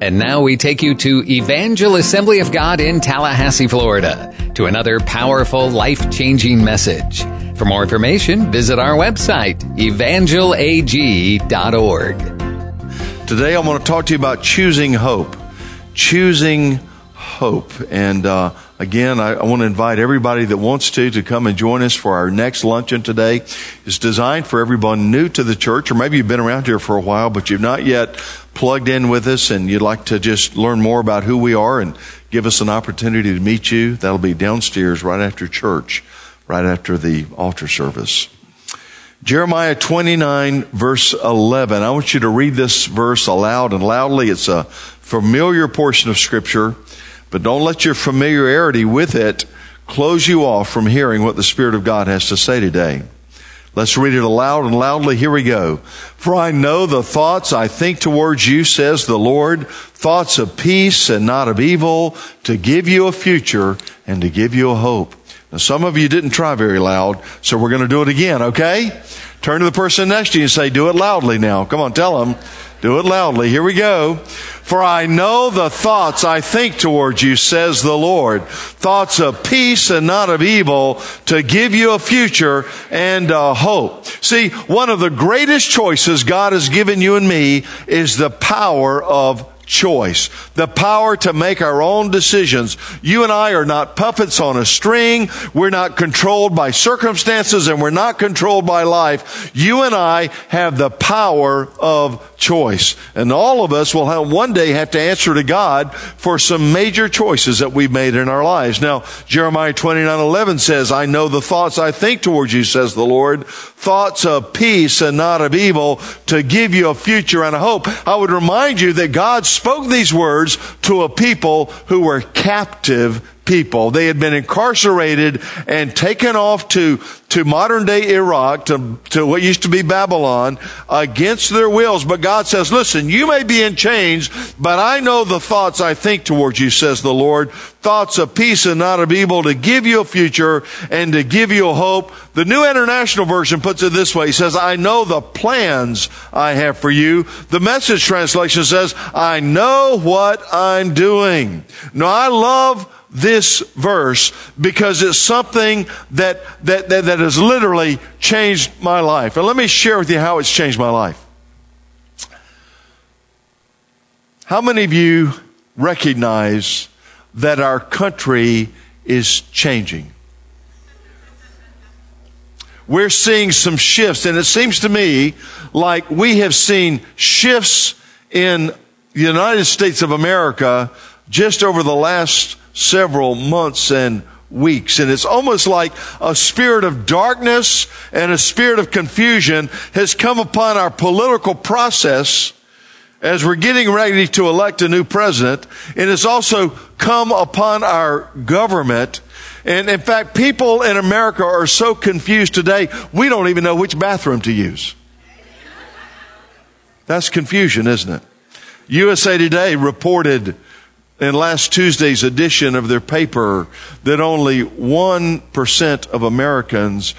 And now we take you to Evangel Assembly of God in Tallahassee, Florida, to another powerful, life changing message. For more information, visit our website, evangelag.org. Today I want to talk to you about choosing hope. Choosing hope. And uh, again, I, I, want to invite everybody that wants to to come and join us for our next luncheon today. It's designed for everyone new to the church, or maybe you've been around here for a while, but you've not yet plugged in with us and you'd like to just learn more about who we are and give us an opportunity to meet you. That'll be downstairs right after church, right after the altar service. Jeremiah 29 verse 11. I want you to read this verse aloud and loudly. It's a familiar portion of scripture. But don't let your familiarity with it close you off from hearing what the Spirit of God has to say today. Let's read it aloud and loudly. Here we go. For I know the thoughts I think towards you, says the Lord, thoughts of peace and not of evil, to give you a future and to give you a hope. Now, some of you didn't try very loud, so we're going to do it again, okay? Turn to the person next to you and say, do it loudly now. Come on, tell them. Do it loudly. Here we go. For I know the thoughts I think towards you, says the Lord. Thoughts of peace and not of evil to give you a future and a hope. See, one of the greatest choices God has given you and me is the power of choice, the power to make our own decisions. You and I are not puppets on a string. We're not controlled by circumstances and we're not controlled by life. You and I have the power of choice. And all of us will have one day have to answer to God for some major choices that we've made in our lives. Now, Jeremiah 29, 11 says, I know the thoughts I think towards you, says the Lord, thoughts of peace and not of evil to give you a future and a hope. I would remind you that God's spoke these words to a people who were captive people. They had been incarcerated and taken off to, to modern day Iraq, to, to what used to be Babylon, against their wills. But God says, listen, you may be in chains, but I know the thoughts I think towards you, says the Lord. Thoughts of peace and not of evil to give you a future and to give you a hope. The New International Version puts it this way. He says, I know the plans I have for you. The message translation says, I know what I'm doing. Now I love this verse because it's something that, that, that, that has literally changed my life. And let me share with you how it's changed my life. How many of you recognize that our country is changing? We're seeing some shifts, and it seems to me like we have seen shifts in the United States of America just over the last several months and weeks. And it's almost like a spirit of darkness and a spirit of confusion has come upon our political process as we're getting ready to elect a new president. And it's also come upon our government. And in fact, people in America are so confused today, we don't even know which bathroom to use. That's confusion, isn't it? USA Today reported in last Tuesday's edition of their paper that only 1% of Americans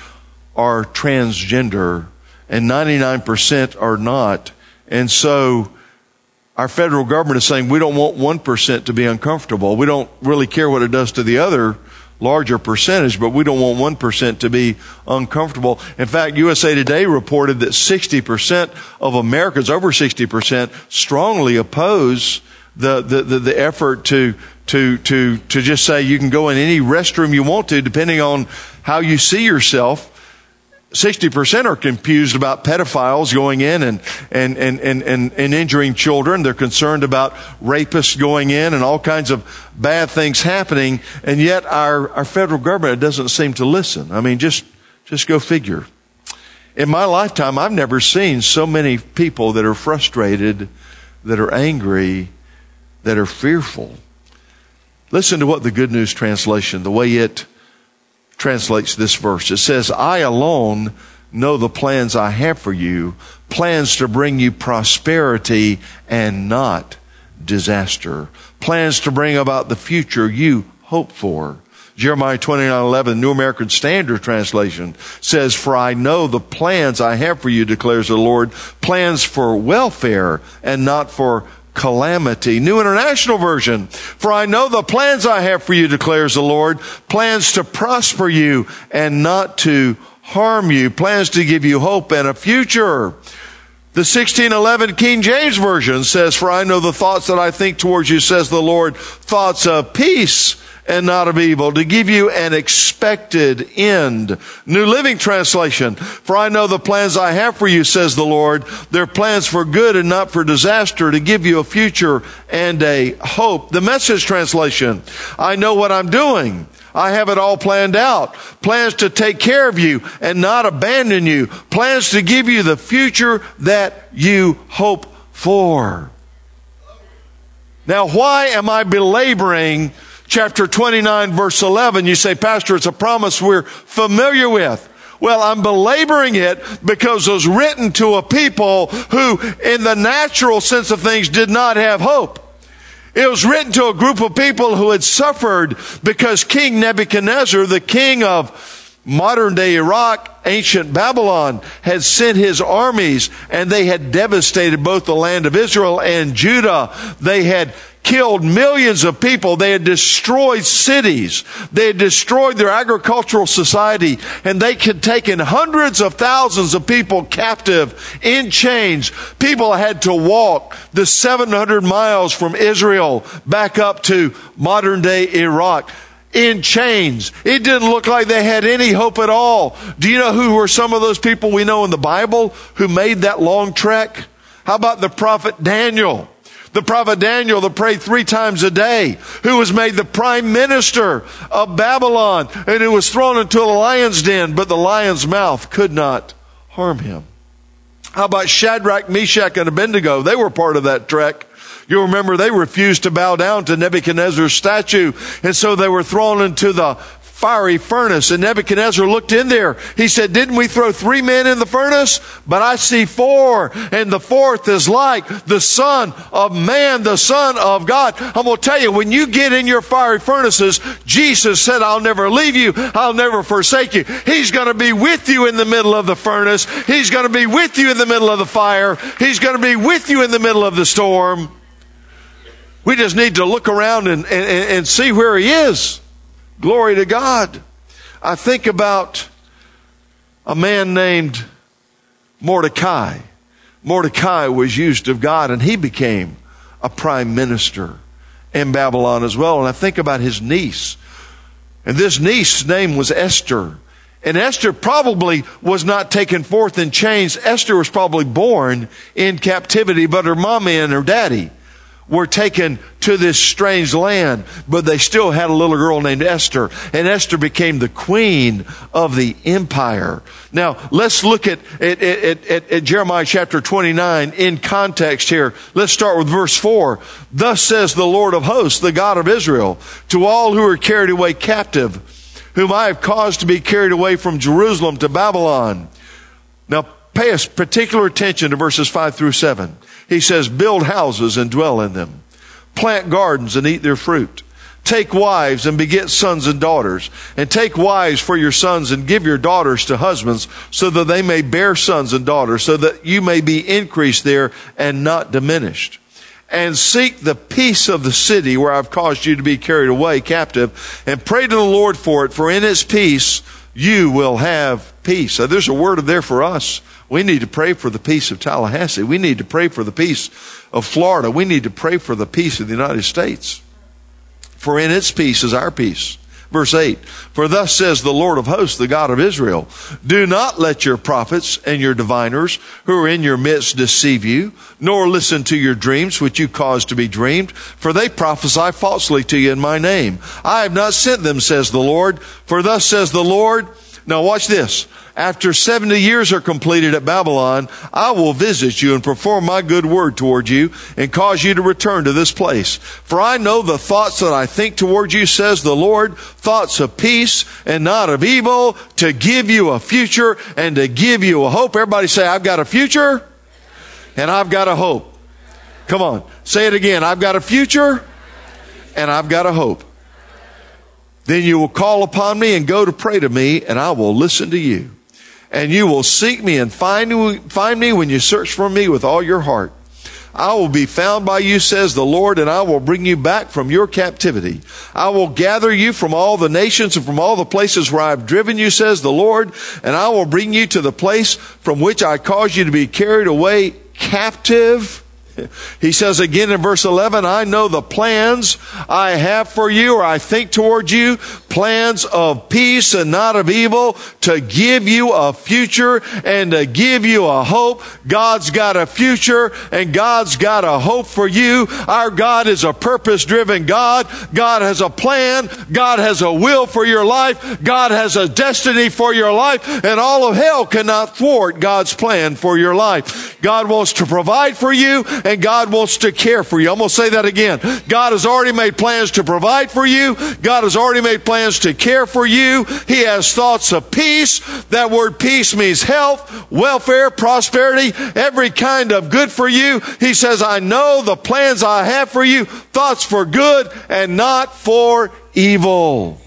are transgender and 99% are not. And so our federal government is saying we don't want 1% to be uncomfortable. We don't really care what it does to the other larger percentage, but we don't want 1% to be uncomfortable. In fact, USA Today reported that 60% of Americans, over 60%, strongly oppose the, the, the, the effort to, to, to, to just say you can go in any restroom you want to, depending on how you see yourself. 60% are confused about pedophiles going in and, and, and, and, and, and injuring children. They're concerned about rapists going in and all kinds of bad things happening. And yet our, our federal government doesn't seem to listen. I mean, just, just go figure. In my lifetime, I've never seen so many people that are frustrated, that are angry, that are fearful. Listen to what the Good News Translation, the way it translates this verse. It says, I alone know the plans I have for you, plans to bring you prosperity and not disaster, plans to bring about the future you hope for. Jeremiah 29, 11, New American Standard Translation says, For I know the plans I have for you, declares the Lord, plans for welfare and not for calamity. New International Version. For I know the plans I have for you, declares the Lord. Plans to prosper you and not to harm you. Plans to give you hope and a future. The 1611 King James Version says, For I know the thoughts that I think towards you, says the Lord, thoughts of peace and not of evil, to give you an expected end. New Living Translation, for I know the plans I have for you, says the Lord. They're plans for good and not for disaster, to give you a future and a hope. The Message Translation, I know what I'm doing. I have it all planned out. Plans to take care of you and not abandon you. Plans to give you the future that you hope for. Now, why am I belaboring chapter 29 verse 11, you say, Pastor, it's a promise we're familiar with. Well, I'm belaboring it because it was written to a people who, in the natural sense of things, did not have hope. It was written to a group of people who had suffered because King Nebuchadnezzar, the king of modern day Iraq, ancient Babylon, had sent his armies and they had devastated both the land of Israel and Judah. They had killed millions of people. They had destroyed cities. They had destroyed their agricultural society and they had taken hundreds of thousands of people captive in chains. People had to walk the 700 miles from Israel back up to modern day Iraq in chains. It didn't look like they had any hope at all. Do you know who were some of those people we know in the Bible who made that long trek? How about the prophet Daniel? The prophet Daniel that prayed three times a day, who was made the prime minister of Babylon and who was thrown into a lion's den, but the lion's mouth could not harm him. How about Shadrach, Meshach, and Abednego? They were part of that trek. You remember they refused to bow down to Nebuchadnezzar's statue, and so they were thrown into the fiery furnace. And Nebuchadnezzar looked in there. He said, Didn't we throw three men in the furnace? But I see four, and the fourth is like the Son of Man, the Son of God. I'm going to tell you, when you get in your fiery furnaces, Jesus said, I'll never leave you, I'll never forsake you. He's going to be with you in the middle of the furnace, He's going to be with you in the middle of the fire, He's going to be with you in the middle of the storm. We just need to look around and, and, and see where He is. Glory to God. I think about a man named Mordecai. Mordecai was used of God and he became a prime minister in Babylon as well. And I think about his niece. And this niece's name was Esther. And Esther probably was not taken forth in chains. Esther was probably born in captivity, but her mommy and her daddy were taken to this strange land, but they still had a little girl named Esther, and Esther became the queen of the empire. Now, let's look at, at, at, at, Jeremiah chapter 29 in context here. Let's start with verse 4. Thus says the Lord of hosts, the God of Israel, to all who are carried away captive, whom I have caused to be carried away from Jerusalem to Babylon. Now, pay us particular attention to verses 5 through 7. He says, build houses and dwell in them. Plant gardens and eat their fruit. Take wives and beget sons and daughters. And take wives for your sons and give your daughters to husbands so that they may bear sons and daughters so that you may be increased there and not diminished and seek the peace of the city where I've caused you to be carried away captive and pray to the Lord for it, for in its peace you will have peace. There's a word there for us. We need to pray for the peace of Tallahassee. We need to pray for the peace of Florida. We need to pray for the peace of the United States. For in its peace is our peace. Verse 8, for thus says the Lord of hosts, the God of Israel, do not let your prophets and your diviners who are in your midst deceive you, nor listen to your dreams which you cause to be dreamed, for they prophesy falsely to you in my name. I have not sent them, says the Lord, for thus says the Lord. Now watch this after 70 years are completed at Babylon, I will visit you and perform my good word toward you and cause you to return to this place. For I know the thoughts that I think toward you, says the Lord, thoughts of peace and not of evil, to give you a future and to give you a hope. Everybody say, I've got a future and I've got a hope. Come on, say it again. I've got a future and I've got a hope. Then you will call upon me and go to pray to me, and I will listen to you and you will seek me and find, find me when you search for me with all your heart. I will be found by you, says the Lord, and I will bring you back from your captivity. I will gather you from all the nations and from all the places where I have driven you, says the Lord, and I will bring you to the place from which I caused you to be carried away captive he says again in verse 11, I know the plans I have for you or I think toward you, plans of peace and not of evil to give you a future and to give you a hope. God's got a future and God's got a hope for you. Our God is a purpose driven God. God has a plan. God has a will for your life. God has a destiny for your life and all of hell cannot thwart God's plan for your life. God wants to provide for you and God wants to care for you. I'm going to say that again. God has already made plans to provide for you. God has already made plans to care for you. He has thoughts of peace. That word peace means health, welfare, prosperity, every kind of good for you. He says, I know the plans I have for you, thoughts for good and not for evil.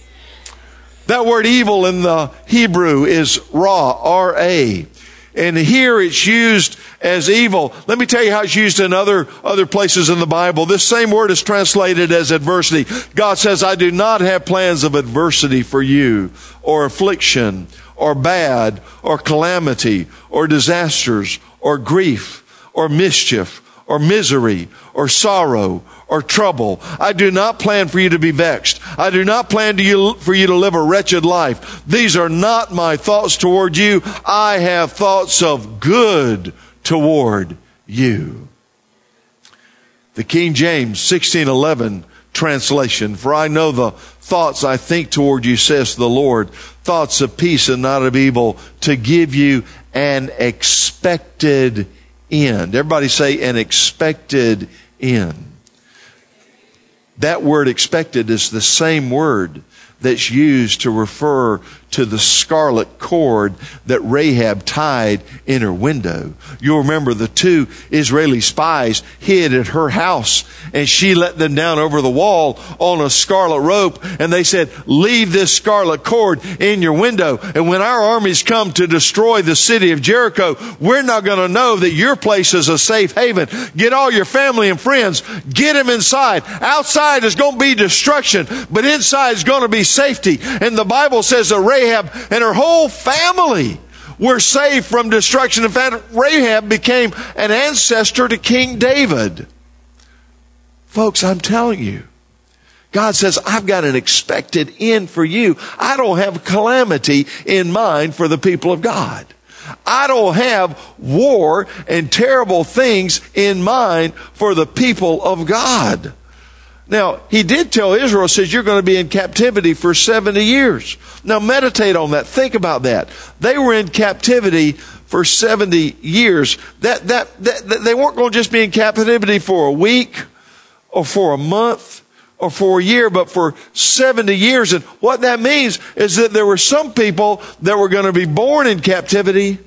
That word evil in the Hebrew is ra, R-A. And here it's used as evil. Let me tell you how it's used in other, other places in the Bible. This same word is translated as adversity. God says, I do not have plans of adversity for you, or affliction, or bad, or calamity, or disasters, or grief, or mischief, or misery, or sorrow, or trouble. I do not plan for you to be vexed. I do not plan to you, for you to live a wretched life. These are not my thoughts toward you. I have thoughts of good toward you. The King James 1611 translation, for I know the thoughts I think toward you, says the Lord, thoughts of peace and not of evil, to give you an expected end. Everybody say an expected end. That word expected is the same word that's used to refer to the scarlet cord that Rahab tied in her window. You'll remember the two Israeli spies hid at her house and she let them down over the wall on a scarlet rope and they said, leave this scarlet cord in your window. And when our armies come to destroy the city of Jericho, we're not going to know that your place is a safe haven. Get all your family and friends, get them inside. Outside is going to be destruction, but inside is going to be safety. And the Bible says that Rahab Rahab and her whole family were saved from destruction. In fact, Rahab became an ancestor to King David. Folks, I'm telling you, God says, I've got an expected end for you. I don't have calamity in mind for the people of God. I don't have war and terrible things in mind for the people of God. Now, he did tell Israel, says, you're going to be in captivity for 70 years. Now, meditate on that. Think about that. They were in captivity for 70 years. That, that, that, they weren't going to just be in captivity for a week or for a month or for a year, but for 70 years. And what that means is that there were some people that were going to be born in captivity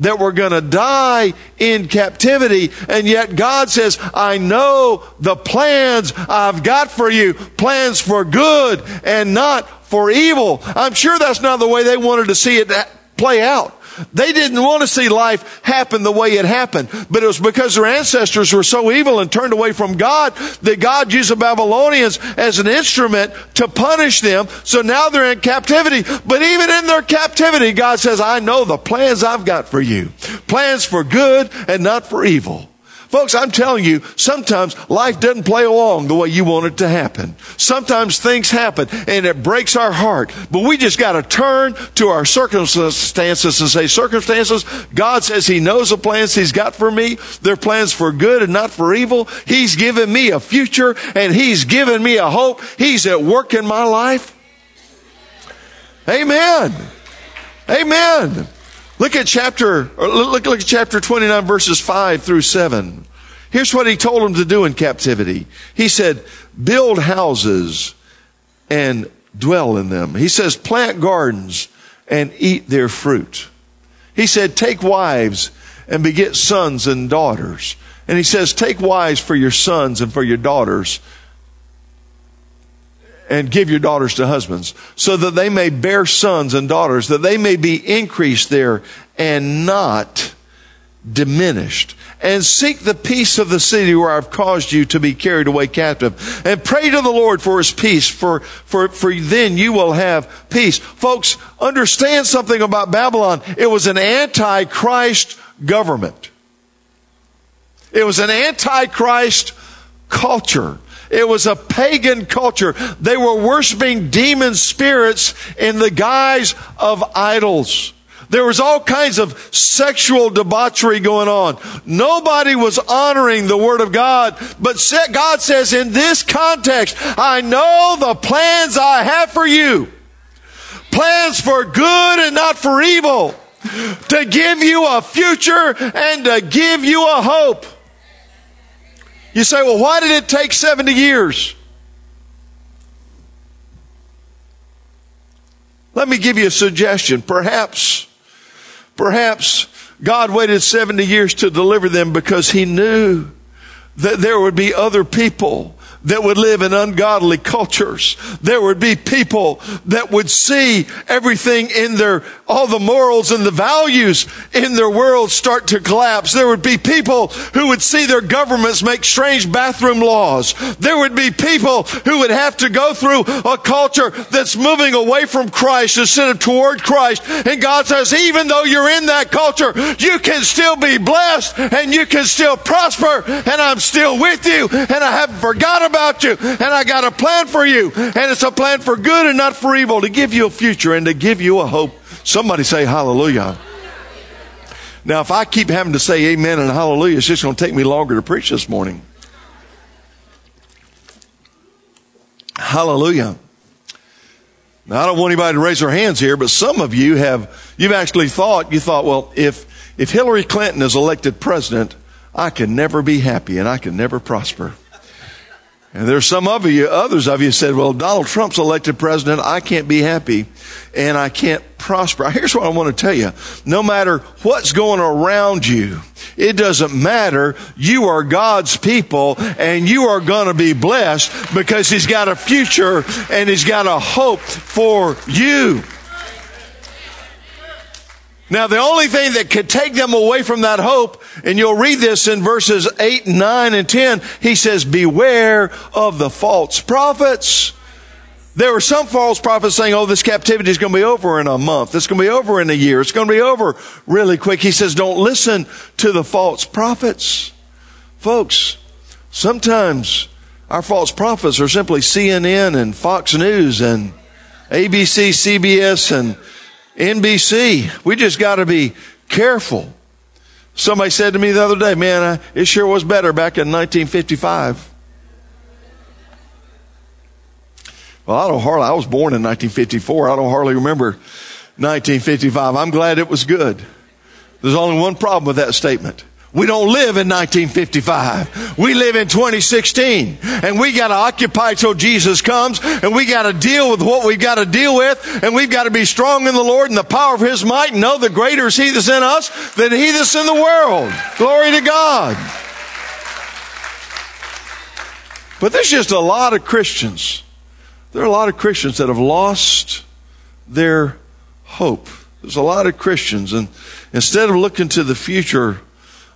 that we're going to die in captivity. And yet God says, I know the plans I've got for you, plans for good and not for evil. I'm sure that's not the way they wanted to see it play out. They didn't want to see life happen the way it happened, but it was because their ancestors were so evil and turned away from God that God used the Babylonians as an instrument to punish them. So now they're in captivity. But even in their captivity, God says, I know the plans I've got for you. Plans for good and not for evil. Folks, I'm telling you, sometimes life doesn't play along the way you want it to happen. Sometimes things happen and it breaks our heart. But we just got to turn to our circumstances and say, circumstances, God says He knows the plans He's got for me. They're plans for good and not for evil. He's given me a future and He's given me a hope. He's at work in my life. Amen. Amen. Look at chapter, look, look at chapter 29 verses 5 through 7. Here's what he told them to do in captivity. He said, build houses and dwell in them. He says, plant gardens and eat their fruit. He said, take wives and beget sons and daughters. And he says, take wives for your sons and for your daughters and give your daughters to husbands so that they may bear sons and daughters, that they may be increased there and not diminished. And seek the peace of the city where I've caused you to be carried away captive. And pray to the Lord for his peace, for, for, for then you will have peace. Folks, understand something about Babylon. It was an antichrist government. It was an antichrist culture. It was a pagan culture. They were worshiping demon spirits in the guise of idols. There was all kinds of sexual debauchery going on. Nobody was honoring the Word of God. But God says, in this context, I know the plans I have for you. Plans for good and not for evil. To give you a future and to give you a hope. You say, well, why did it take 70 years? Let me give you a suggestion. Perhaps, perhaps God waited 70 years to deliver them because He knew that there would be other people that would live in ungodly cultures. There would be people that would see everything in their, all the morals and the values in their world start to collapse. There would be people who would see their governments make strange bathroom laws. There would be people who would have to go through a culture that's moving away from Christ instead of toward Christ. And God says, even though you're in that culture, you can still be blessed and you can still prosper and I'm still with you and I haven't forgotten about you and I got a plan for you. And it's a plan for good and not for evil to give you a future and to give you a hope. Somebody say hallelujah. Now, if I keep having to say amen and hallelujah, it's just going to take me longer to preach this morning. Hallelujah. Now, I don't want anybody to raise their hands here, but some of you have, you've actually thought, you thought, well, if, if Hillary Clinton is elected president, I can never be happy and I can never prosper. And there's some of you, others of you said, well, Donald Trump's elected president. I can't be happy and I can't prosper. Here's what I want to tell you. No matter what's going around you, it doesn't matter. You are God's people and you are going to be blessed because He's got a future and He's got a hope for you. Now, the only thing that could take them away from that hope, and you'll read this in verses 8, 9, and 10, he says, Beware of the false prophets. There were some false prophets saying, oh, this captivity is going to be over in a month. It's going to be over in a year. It's going to be over really quick. He says, don't listen to the false prophets. Folks, sometimes our false prophets are simply CNN and Fox News and ABC, CBS, and NBC. We just got to be careful. Somebody said to me the other day, man, uh, it sure was better back in 1955. Well, I don't hardly, I was born in 1954. I don't hardly remember 1955. I'm glad it was good. There's only one problem with that statement. We don't live in 1955. We live in 2016. And we got to occupy till Jesus comes. And we got to deal with what we've got to deal with. And we've got to be strong in the Lord and the power of His might and know the greater is He that's in us than He that's in the world. Glory to God. But there's just a lot of Christians. There are a lot of Christians that have lost their hope. There's a lot of Christians. And instead of looking to the future,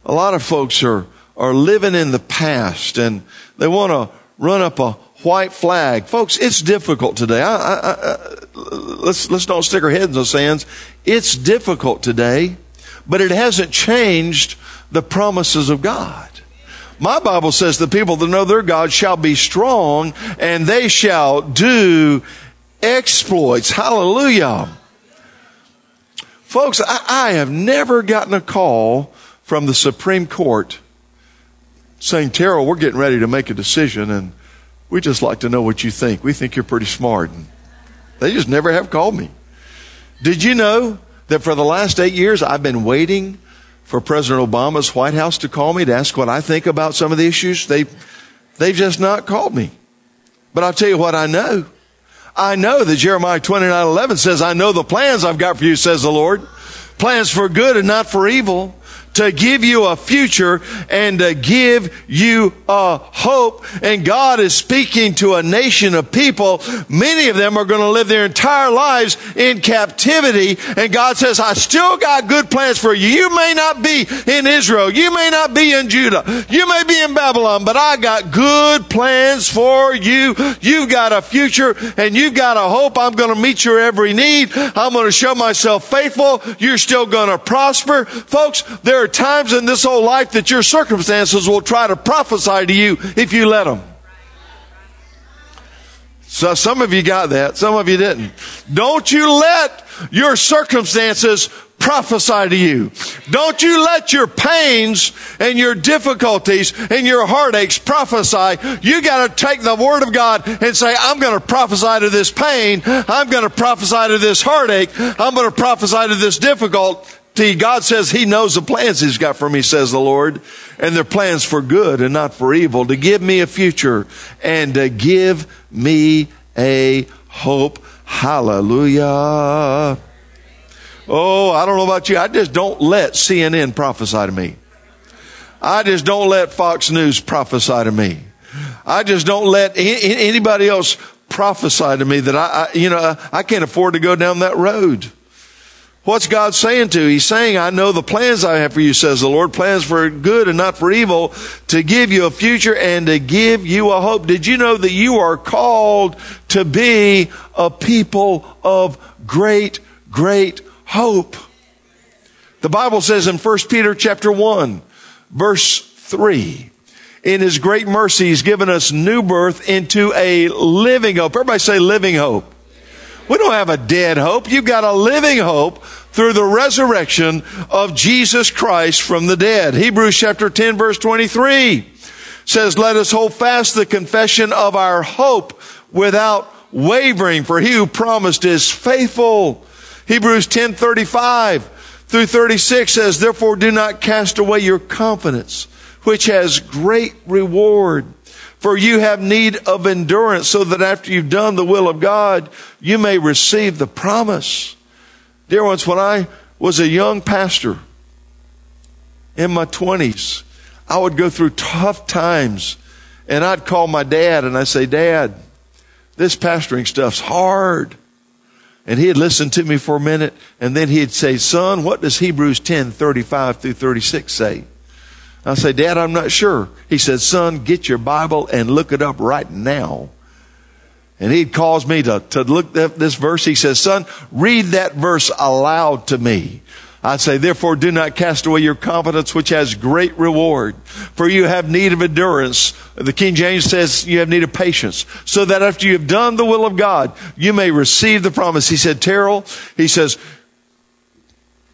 a lot of folks are, are living in the past and they want to run up a white flag. Folks, it's difficult today. I, I, I, let's, let's don't stick our heads in the sands. It's difficult today, but it hasn't changed the promises of God. My Bible says the people that know their God shall be strong and they shall do exploits. Hallelujah. Folks, I, I have never gotten a call from the Supreme Court saying, Terrell, we're getting ready to make a decision and we just like to know what you think. We think you're pretty smart. And they just never have called me. Did you know that for the last eight years I've been waiting for President Obama's White House to call me to ask what I think about some of the issues? They, they've just not called me. But I'll tell you what I know. I know that Jeremiah 29 11 says, I know the plans I've got for you, says the Lord. Plans for good and not for evil to give you a future and to give you a hope. And God is speaking to a nation of people. Many of them are going to live their entire lives in captivity. And God says, I still got good plans for you. You may not be in Israel. You may not be in Judah. You may be in Babylon, but I got good plans for you. You've got a future and you've got a hope. I'm going to meet your every need. I'm going to show myself faithful. You're still going to prosper. Folks, there are times in this whole life that your circumstances will try to prophesy to you if you let them. So some of you got that, some of you didn't. Don't you let your circumstances prophesy to you. Don't you let your pains and your difficulties and your heartaches prophesy. You got to take the word of God and say, I'm going to prophesy to this pain. I'm going to prophesy to this heartache. I'm going to prophesy to this difficulty. God says He knows the plans He's got for me, says the Lord, and they're plans for good and not for evil, to give me a future and to give me a hope. Hallelujah. Oh, I don't know about you. I just don't let CNN prophesy to me. I just don't let Fox News prophesy to me. I just don't let anybody else prophesy to me that I, I, you know, I can't afford to go down that road. What's God saying to? You? He's saying, I know the plans I have for you, says the Lord, plans for good and not for evil, to give you a future and to give you a hope. Did you know that you are called to be a people of great, great hope. The Bible says in 1 Peter chapter 1, verse 3, in his great mercy, he's given us new birth into a living hope. Everybody say living hope. We don't have a dead hope. You've got a living hope through the resurrection of Jesus Christ from the dead. Hebrews chapter 10 verse 23 says, let us hold fast the confession of our hope without wavering, for he who promised is faithful. Hebrews 10:35 through 36 says, "Therefore do not cast away your confidence, which has great reward." For you have need of endurance so that after you've done the will of God, you may receive the promise. Dear ones, when I was a young pastor in my 20s, I would go through tough times and I'd call my dad and I'd say, Dad, this pastoring stuff's hard. And he'd listen to me for a minute, and then he'd say, Son, what does Hebrews 10 35 through 36 say? I say, Dad, I'm not sure. He said, Son, get your Bible and look it up right now. And he'd cause me to, to look at this verse. He says, Son, read that verse aloud to me. I'd say, therefore do not cast away your confidence, which has great reward. For you have need of endurance. The King James says you have need of patience. So that after you have done the will of God, you may receive the promise. He said, Terrell, he says,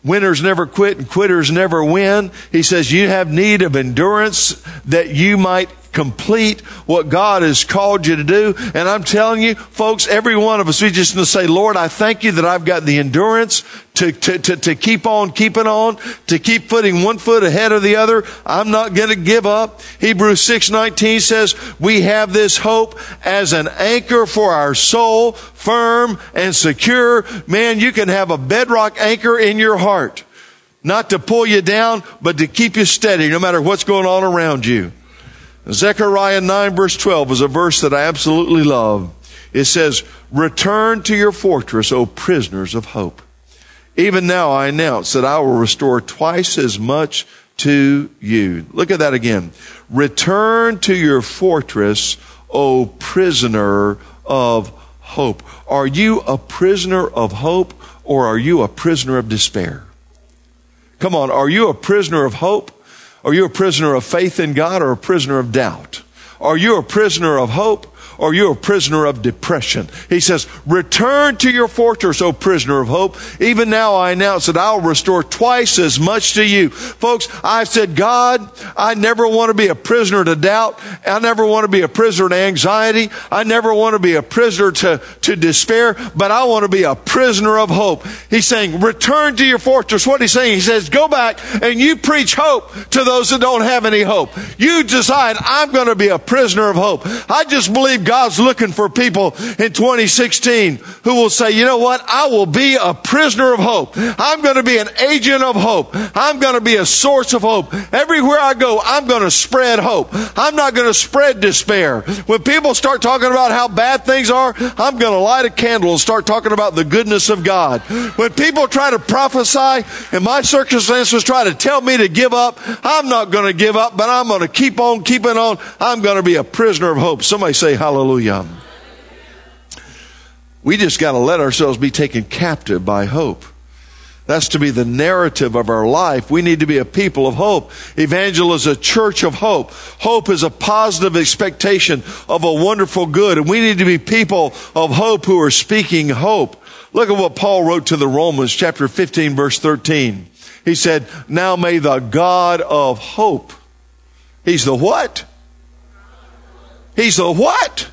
Winners never quit and quitters never win. He says you have need of endurance that you might complete what God has called you to do. And I'm telling you, folks, every one of us, we just need to say, Lord, I thank you that I've got the endurance to, to, to, to keep on keeping on, to keep putting one foot ahead of the other. I'm not going to give up. Hebrews 6:19 says, "We have this hope as an anchor for our soul, firm and secure." Man, you can have a bedrock anchor in your heart. Not to pull you down, but to keep you steady no matter what's going on around you. Zechariah 9 verse 12 is a verse that I absolutely love. It says, Return to your fortress, O prisoners of hope. Even now I announce that I will restore twice as much to you. Look at that again. Return to your fortress, O prisoner of hope. Are you a prisoner of hope or are you a prisoner of despair? Come on, are you a prisoner of hope? Are you a prisoner of faith in God or a prisoner of doubt? Are you a prisoner of hope or you're a prisoner of depression. He says, return to your fortress, O prisoner of hope. Even now I announce that I'll restore twice as much to you. Folks, I said, God, I never want to be a prisoner to doubt. I never want to be a prisoner to anxiety. I never want to be a prisoner to, to despair, but I want to be a prisoner of hope. He's saying, return to your fortress. What he's saying, he says, go back and you preach hope to those that don't have any hope. You decide, I'm going to be a prisoner of hope. I just believe God's looking for people in 2016 who will say, you know what? I will be a prisoner of hope. I'm going to be an agent of hope. I'm going to be a source of hope. Everywhere I go, I'm going to spread hope. I'm not going to spread despair. When people start talking about how bad things are, I'm going to light a candle and start talking about the goodness of God. When people try to prophesy and my circumstances try to tell me to give up, I'm not going to give up, but I'm going to keep on keeping on. I'm going to be a prisoner of hope. Somebody say hallelujah. We just got to let ourselves be taken captive by hope. That's to be the narrative of our life. We need to be a people of hope. Evangel is a church of hope. Hope is a positive expectation of a wonderful good. And we need to be people of hope who are speaking hope. Look at what Paul wrote to the Romans, chapter 15, verse 13. He said, Now may the God of hope. He's the what? He's the what?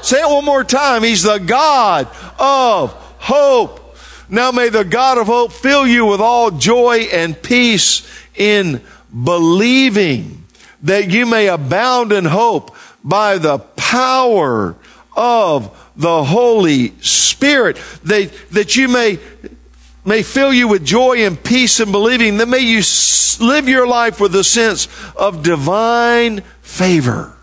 Say it one more time. He's the God of hope. Now may the God of hope fill you with all joy and peace in believing that you may abound in hope by the power of the Holy Spirit. That, that you may, may fill you with joy and peace in believing. That may you live your life with a sense of divine favor.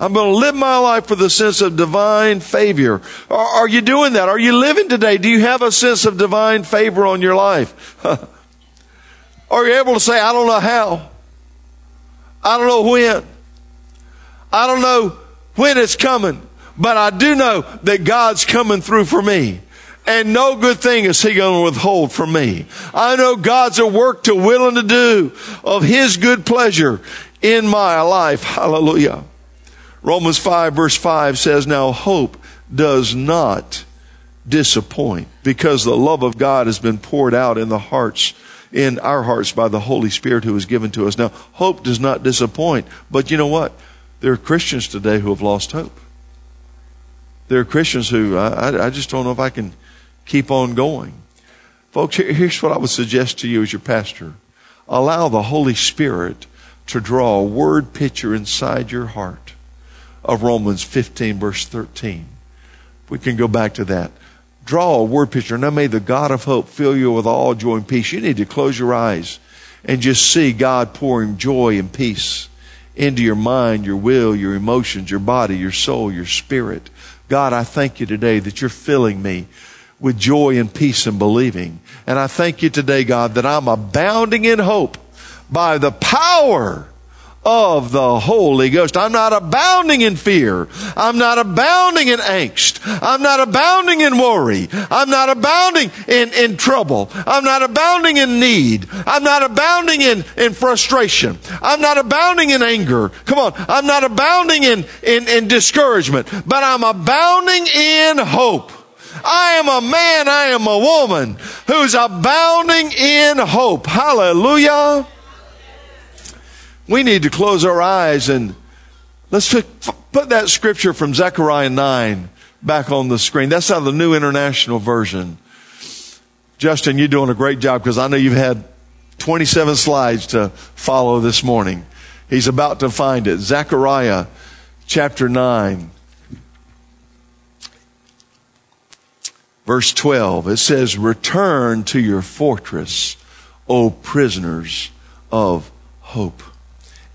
I'm going to live my life with a sense of divine favor. Are, you doing that? Are you living today? Do you have a sense of divine favor on your life? are you able to say, I don't know how? I don't know when. I don't know when it's coming, but I do know that God's coming through for me. And no good thing is he going to withhold from me. I know God's a work to willing to do of his good pleasure in my life. Hallelujah. Romans 5 verse 5 says, Now hope does not disappoint because the love of God has been poured out in the hearts, in our hearts by the Holy Spirit who is given to us. Now, hope does not disappoint, but you know what? There are Christians today who have lost hope. There are Christians who, I, I just don't know if I can keep on going. Folks, here's what I would suggest to you as your pastor. Allow the Holy Spirit to draw a word picture inside your heart of Romans 15, verse 13. We can go back to that. Draw a word picture. Now may the God of hope fill you with all joy and peace. You need to close your eyes and just see God pouring joy and peace into your mind, your will, your emotions, your body, your soul, your spirit. God, I thank you today that you're filling me with joy and peace and believing. And I thank you today, God, that I'm abounding in hope by the power of the Holy Ghost. I'm not abounding in fear. I'm not abounding in angst. I'm not abounding in worry. I'm not abounding in, in trouble. I'm not abounding in need. I'm not abounding in, in frustration. I'm not abounding in anger. Come on. I'm not abounding in, in, in discouragement, but I'm abounding in hope. I am a man, I am a woman who's abounding in hope. Hallelujah. We need to close our eyes and let's put that scripture from Zechariah 9 back on the screen. That's out of the New International Version. Justin, you're doing a great job because I know you've had 27 slides to follow this morning. He's about to find it. Zechariah chapter 9. Verse 12, it says, Return to your fortress, O prisoners of hope.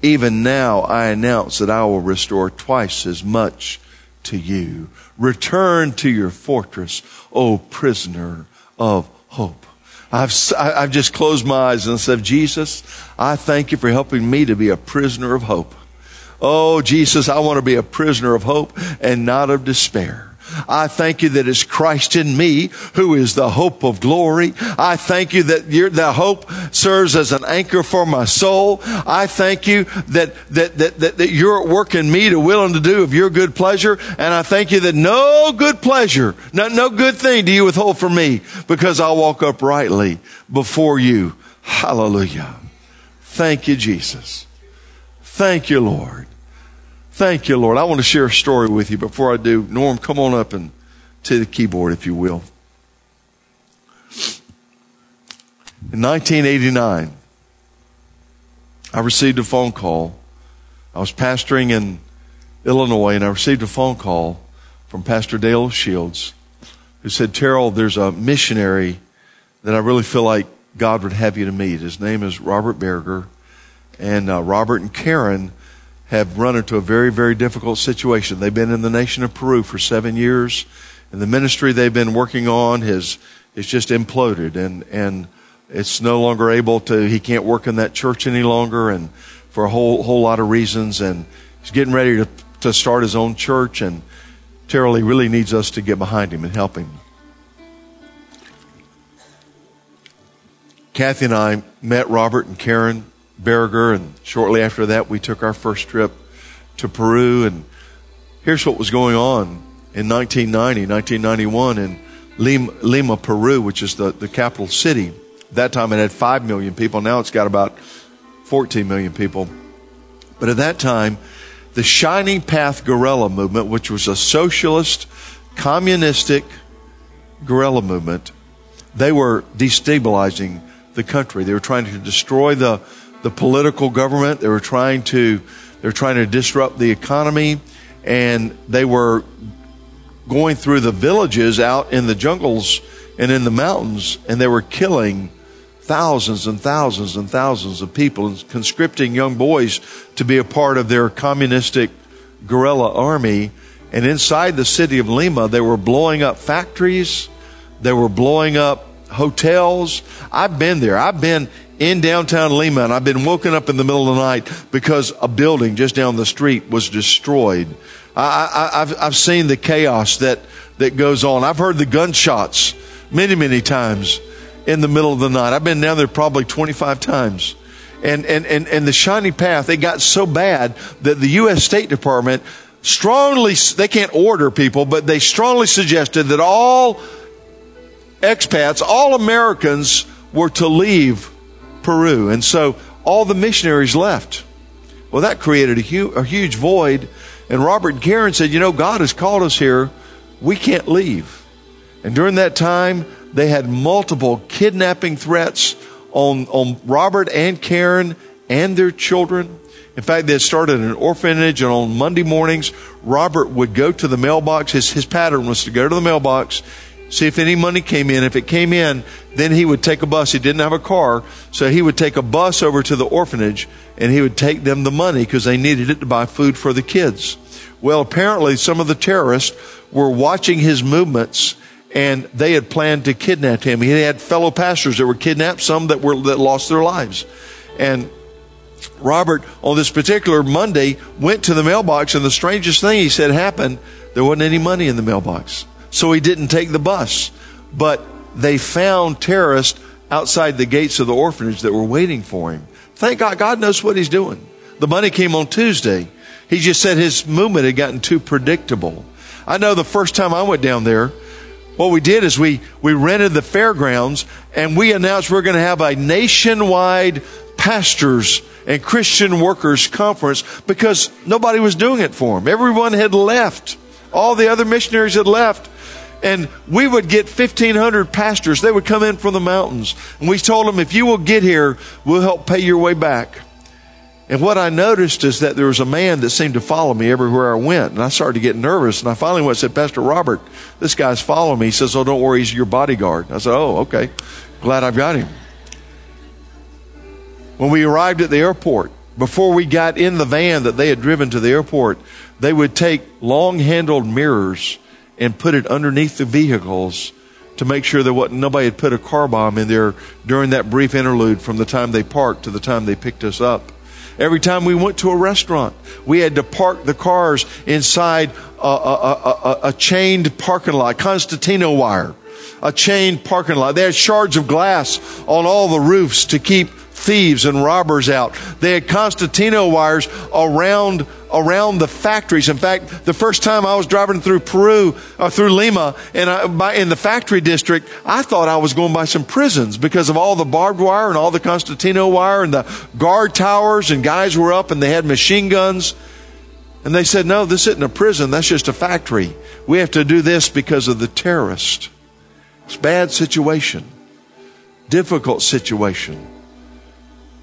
Even now I announce that I will restore twice as much to you. Return to your fortress, O prisoner of hope. I've, I've just closed my eyes and said, Jesus, I thank you for helping me to be a prisoner of hope. Oh, Jesus, I want to be a prisoner of hope and not of despair. I thank you that it's Christ in me who is the hope of glory. I thank you that your, the hope serves as an anchor for my soul. I thank you that, that, that, that, that you're working me to will and to do of your good pleasure. And I thank you that no good pleasure, no, no good thing do you withhold from me because I walk uprightly before you. Hallelujah. Thank you, Jesus. Thank you, Lord. Thank you, Lord. I want to share a story with you before I do. Norm, come on up and to the keyboard, if you will. In 1989, I received a phone call. I was pastoring in Illinois, and I received a phone call from Pastor Dale Shields, who said, Terrell, there's a missionary that I really feel like God would have you to meet. His name is Robert Berger, and uh, Robert and Karen have run into a very, very difficult situation. They've been in the nation of Peru for seven years, and the ministry they've been working on has, has just imploded, and, and it's no longer able to, he can't work in that church any longer, and for a whole, whole lot of reasons, and he's getting ready to, to start his own church, and Terrell, really needs us to get behind him and help him. Kathy and I met Robert and Karen Berger, and shortly after that, we took our first trip to Peru. And here's what was going on in 1990, 1991 in Lima, Lima, Peru, which is the, the capital city. At that time, it had 5 million people. Now it's got about 14 million people. But at that time, the Shining Path guerrilla movement, which was a socialist, communistic guerrilla movement, they were destabilizing the country. They were trying to destroy the, the political government. They were trying to, they were trying to disrupt the economy and they were going through the villages out in the jungles and in the mountains and they were killing thousands and thousands and thousands of people and conscripting young boys to be a part of their communistic guerrilla army. And inside the city of Lima, they were blowing up factories. They were blowing up hotels. I've been there. I've been in downtown Lima and I've been woken up in the middle of the night because a building just down the street was destroyed. I, have I've seen the chaos that, that goes on. I've heard the gunshots many, many times in the middle of the night. I've been down there probably 25 times. And, and, and, and the Shining Path, it got so bad that the U.S. State Department strongly, they can't order people, but they strongly suggested that all expats, all Americans were to leave Peru. And so all the missionaries left. Well, that created a, hu- a huge void. And Robert and Karen said, You know, God has called us here. We can't leave. And during that time, they had multiple kidnapping threats on, on Robert and Karen and their children. In fact, they had started an orphanage, and on Monday mornings, Robert would go to the mailbox. His, his pattern was to go to the mailbox see if any money came in. If it came in, then he would take a bus. He didn't have a car, so he would take a bus over to the orphanage and he would take them the money because they needed it to buy food for the kids. Well, apparently some of the terrorists were watching his movements and they had planned to kidnap him. He had fellow pastors that were kidnapped, some that were that lost their lives. And Robert, on this particular Monday, went to the mailbox, and the strangest thing he said happened there wasn't any money in the mailbox so he didn't take the bus. But they found terrorists outside the gates of the orphanage that were waiting for him. Thank God, God knows what he's doing. The money came on Tuesday. He just said his movement had gotten too predictable. I know the first time I went down there, what we did is we, we rented the fairgrounds and we announced we're going to have a nationwide pastors and Christian workers conference because nobody was doing it for them. Everyone had left. All the other missionaries had left and we would get 1,500 pastors. They would come in from the mountains. And we told them, if you will get here, we'll help pay your way back. And what I noticed is that there was a man that seemed to follow me everywhere I went. And I started to get nervous. And I finally went and said, Pastor Robert, this guy's following me. He says, Oh, don't worry, he's your bodyguard. I said, Oh, okay. Glad I've got him. When we arrived at the airport, before we got in the van that they had driven to the airport, they would take long handled mirrors and put it underneath the vehicles to make sure that what nobody had put a car bomb in there during that brief interlude from the time they parked to the time they picked us up. Every time we went to a restaurant, we had to park the cars inside a, a, a, a chained parking lot, Constantino wire, a chained parking lot. They had shards of glass on all the roofs to keep thieves and robbers out. They had Constantino wires around around the factories. In fact, the first time I was driving through Peru, uh, through Lima, and I, by, in the factory district, I thought I was going by some prisons because of all the barbed wire and all the Constantino wire and the guard towers, and guys were up and they had machine guns. And they said, no, this isn't a prison. That's just a factory. We have to do this because of the terrorist. It's a bad situation. Difficult situation.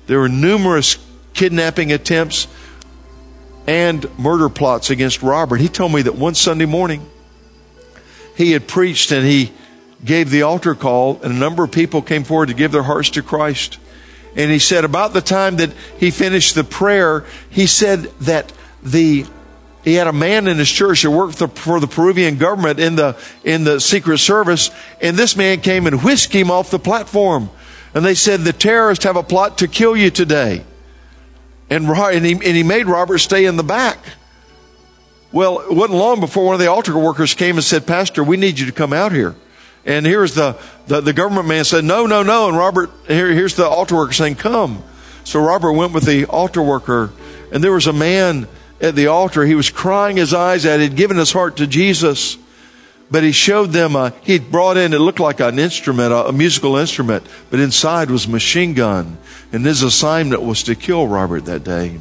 There were numerous kidnapping attempts. And murder plots against Robert. He told me that one Sunday morning he had preached and he gave the altar call, and a number of people came forward to give their hearts to Christ. And he said, about the time that he finished the prayer, he said that the he had a man in his church that worked for the Peruvian government in the in the Secret Service, and this man came and whisked him off the platform. And they said the terrorists have a plot to kill you today. And, and, he, and he made Robert stay in the back. Well, it wasn't long before one of the altar workers came and said, Pastor, we need you to come out here. And here's the, the, the government man said, No, no, no. And Robert, here, here's the altar worker saying, Come. So Robert went with the altar worker, and there was a man at the altar. He was crying his eyes out. He'd given his heart to Jesus, but he showed them, a, he'd brought in, it looked like an instrument, a, a musical instrument, but inside was a machine gun. And his assignment was to kill Robert that day.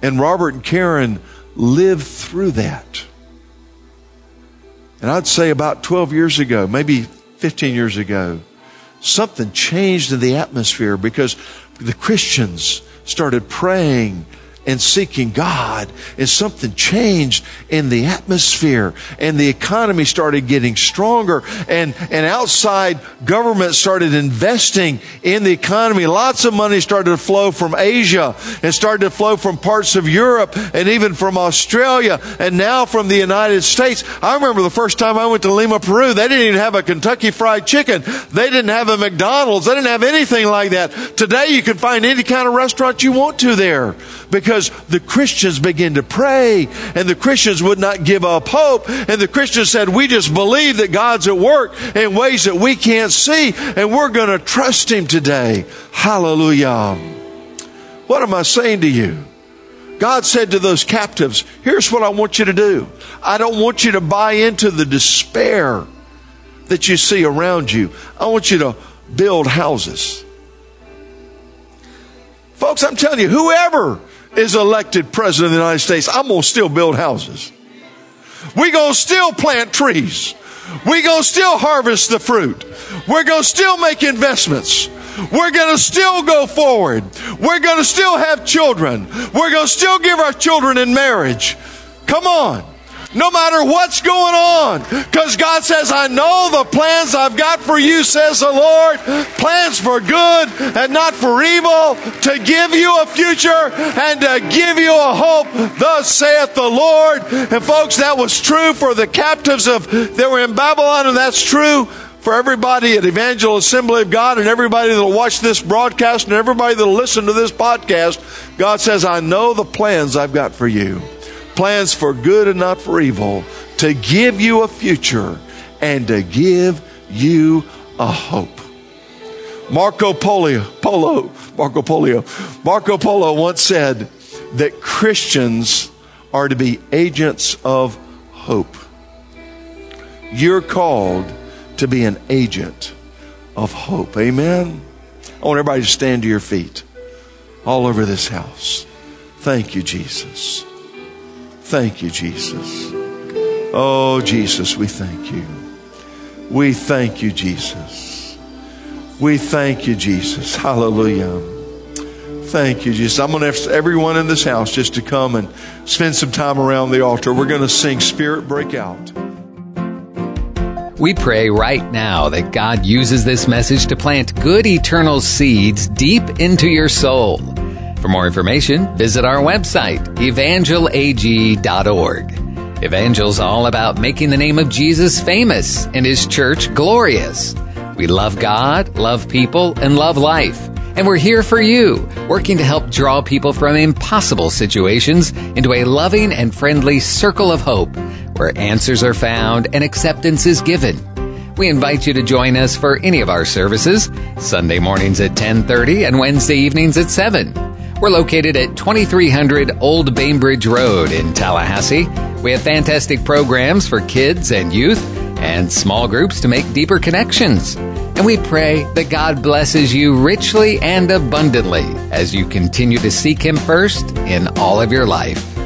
And Robert and Karen lived through that. And I'd say about 12 years ago, maybe 15 years ago, something changed in the atmosphere because the Christians started praying and seeking God, and something changed in the atmosphere, and the economy started getting stronger, and, and outside government started investing in the economy. Lots of money started to flow from Asia, and started to flow from parts of Europe, and even from Australia, and now from the United States. I remember the first time I went to Lima, Peru, they didn't even have a Kentucky Fried Chicken. They didn't have a McDonald's. They didn't have anything like that. Today you can find any kind of restaurant you want to there because the Christians began to pray and the Christians would not give up hope. And the Christians said, we just believe that God's at work in ways that we can't see and we're going to trust Him today. Hallelujah. What am I saying to you? God said to those captives, here's what I want you to do. I don't want you to buy into the despair that you see around you. I want you to build houses. Folks, I'm telling you, whoever is elected president of the United States, I'm going to still build houses. We're going to still plant trees. We're going to still harvest the fruit. We're going to still make investments. We're going to still go forward. We're going to still have children. We're going to still give our children in marriage. Come on no matter what's going on. Because God says, I know the plans I've got for you, says the Lord. Plans for good and not for evil, to give you a future and to give you a hope. Thus saith the Lord. And folks, that was true for the captives of that were in Babylon, and that's true for everybody at Evangel Assembly of God and everybody that'll watch this broadcast and everybody that'll listen to this podcast. God says, I know the plans I've got for you plans for good and not for evil, to give you a future and to give you a hope. Marco Polo, Polo, Marco Polo, Marco Polo once said that Christians are to be agents of hope. You're called to be an agent of hope. Amen. I want everybody to stand to your feet all over this house. Thank you, Jesus. Thank you, Jesus. Oh, Jesus, we thank you. We thank you, Jesus. We thank you, Jesus. Hallelujah. Thank you, Jesus. I'm going to ask everyone in this house just to come and spend some time around the altar. We're going to sing Spirit Break Out. We pray right now that God uses this message to plant good eternal seeds deep into your soul. For more information, visit our website, evangelag.org. Evangel's all about making the name of Jesus famous and his church glorious. We love God, love people, and love life. And we're here for you, working to help draw people from impossible situations into a loving and friendly circle of hope where answers are found and acceptance is given. We invite you to join us for any of our services, Sunday mornings at 10:30 and Wednesday evenings at 7. We're located at 2300 Old Bainbridge Road in Tallahassee. We have fantastic programs for kids and youth and small groups to make deeper connections. And we pray that God blesses you richly and abundantly as you continue to seek Him first in all of your life.